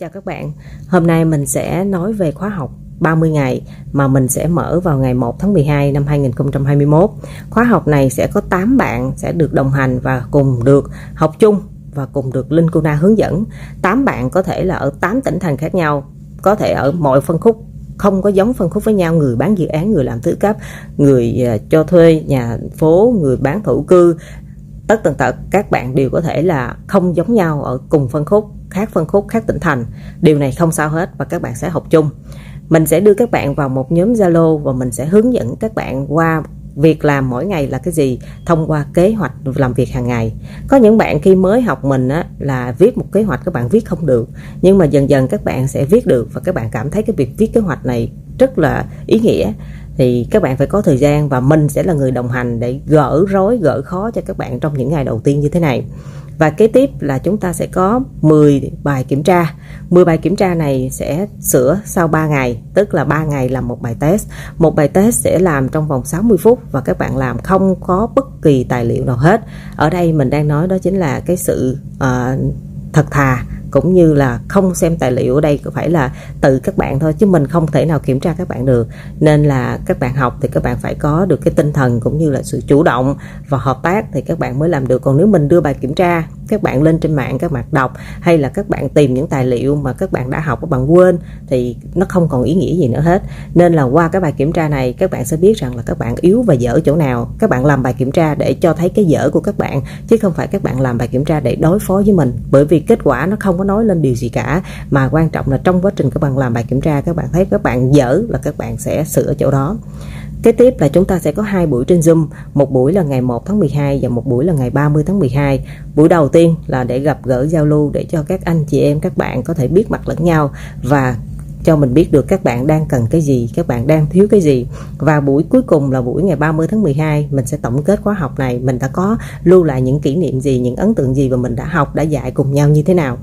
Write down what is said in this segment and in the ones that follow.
Chào các bạn, hôm nay mình sẽ nói về khóa học 30 ngày mà mình sẽ mở vào ngày 1 tháng 12 năm 2021. Khóa học này sẽ có 8 bạn sẽ được đồng hành và cùng được học chung và cùng được Linh Kuna hướng dẫn. 8 bạn có thể là ở 8 tỉnh thành khác nhau, có thể ở mọi phân khúc không có giống phân khúc với nhau người bán dự án người làm thứ cấp người ờ, cho thuê nhà phố người bán thổ cư tất tần tật các bạn đều có thể là không giống nhau ở cùng phân khúc khác phân khúc khác tỉnh thành. Điều này không sao hết và các bạn sẽ học chung. Mình sẽ đưa các bạn vào một nhóm Zalo và mình sẽ hướng dẫn các bạn qua việc làm mỗi ngày là cái gì thông qua kế hoạch làm việc hàng ngày. Có những bạn khi mới học mình á, là viết một kế hoạch các bạn viết không được nhưng mà dần dần các bạn sẽ viết được và các bạn cảm thấy cái việc viết kế hoạch này rất là ý nghĩa thì các bạn phải có thời gian và mình sẽ là người đồng hành để gỡ rối gỡ khó cho các bạn trong những ngày đầu tiên như thế này. Và kế tiếp là chúng ta sẽ có 10 bài kiểm tra. 10 bài kiểm tra này sẽ sửa sau 3 ngày tức là 3 ngày làm một bài test. Một bài test sẽ làm trong vòng 60 phút và các bạn làm không có bất kỳ tài liệu nào hết. Ở đây mình đang nói đó chính là cái sự uh, thật thà cũng như là không xem tài liệu ở đây phải là tự các bạn thôi chứ mình không thể nào kiểm tra các bạn được nên là các bạn học thì các bạn phải có được cái tinh thần cũng như là sự chủ động và hợp tác thì các bạn mới làm được còn nếu mình đưa bài kiểm tra các bạn lên trên mạng các bạn đọc hay là các bạn tìm những tài liệu mà các bạn đã học các bạn quên thì nó không còn ý nghĩa gì nữa hết nên là qua cái bài kiểm tra này các bạn sẽ biết rằng là các bạn yếu và dở chỗ nào các bạn làm bài kiểm tra để cho thấy cái dở của các bạn chứ không phải các bạn làm bài kiểm tra để đối phó với mình bởi vì kết quả nó không có nói lên điều gì cả mà quan trọng là trong quá trình các bạn làm bài kiểm tra các bạn thấy các bạn dở là các bạn sẽ sửa chỗ đó Kế tiếp là chúng ta sẽ có hai buổi trên Zoom, một buổi là ngày 1 tháng 12 và một buổi là ngày 30 tháng 12. Buổi đầu tiên là để gặp gỡ giao lưu để cho các anh chị em các bạn có thể biết mặt lẫn nhau và cho mình biết được các bạn đang cần cái gì, các bạn đang thiếu cái gì. Và buổi cuối cùng là buổi ngày 30 tháng 12, mình sẽ tổng kết khóa học này, mình đã có lưu lại những kỷ niệm gì, những ấn tượng gì và mình đã học, đã dạy cùng nhau như thế nào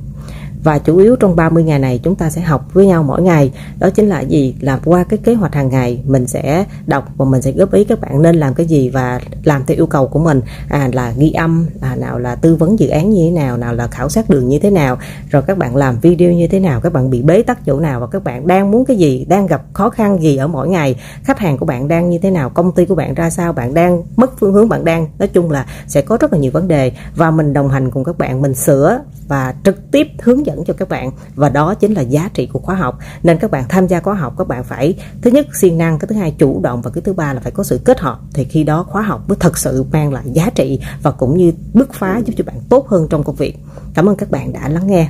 và chủ yếu trong 30 ngày này chúng ta sẽ học với nhau mỗi ngày. Đó chính là gì? Là qua cái kế hoạch hàng ngày mình sẽ đọc và mình sẽ góp ý các bạn nên làm cái gì và làm theo yêu cầu của mình. À, là ghi âm à, nào là tư vấn dự án như thế nào nào là khảo sát đường như thế nào rồi các bạn làm video như thế nào các bạn bị bế tắc chỗ nào và các bạn đang muốn cái gì đang gặp khó khăn gì ở mỗi ngày khách hàng của bạn đang như thế nào công ty của bạn ra sao bạn đang mất phương hướng bạn đang nói chung là sẽ có rất là nhiều vấn đề. Và mình đồng hành cùng các bạn mình sửa và trực tiếp hướng dẫn dẫn cho các bạn và đó chính là giá trị của khóa học. Nên các bạn tham gia khóa học các bạn phải thứ nhất siêng năng cái thứ hai chủ động và cái thứ ba là phải có sự kết hợp. Thì khi đó khóa học mới thật sự mang lại giá trị và cũng như bứt phá giúp cho bạn tốt hơn trong công việc. Cảm ơn các bạn đã lắng nghe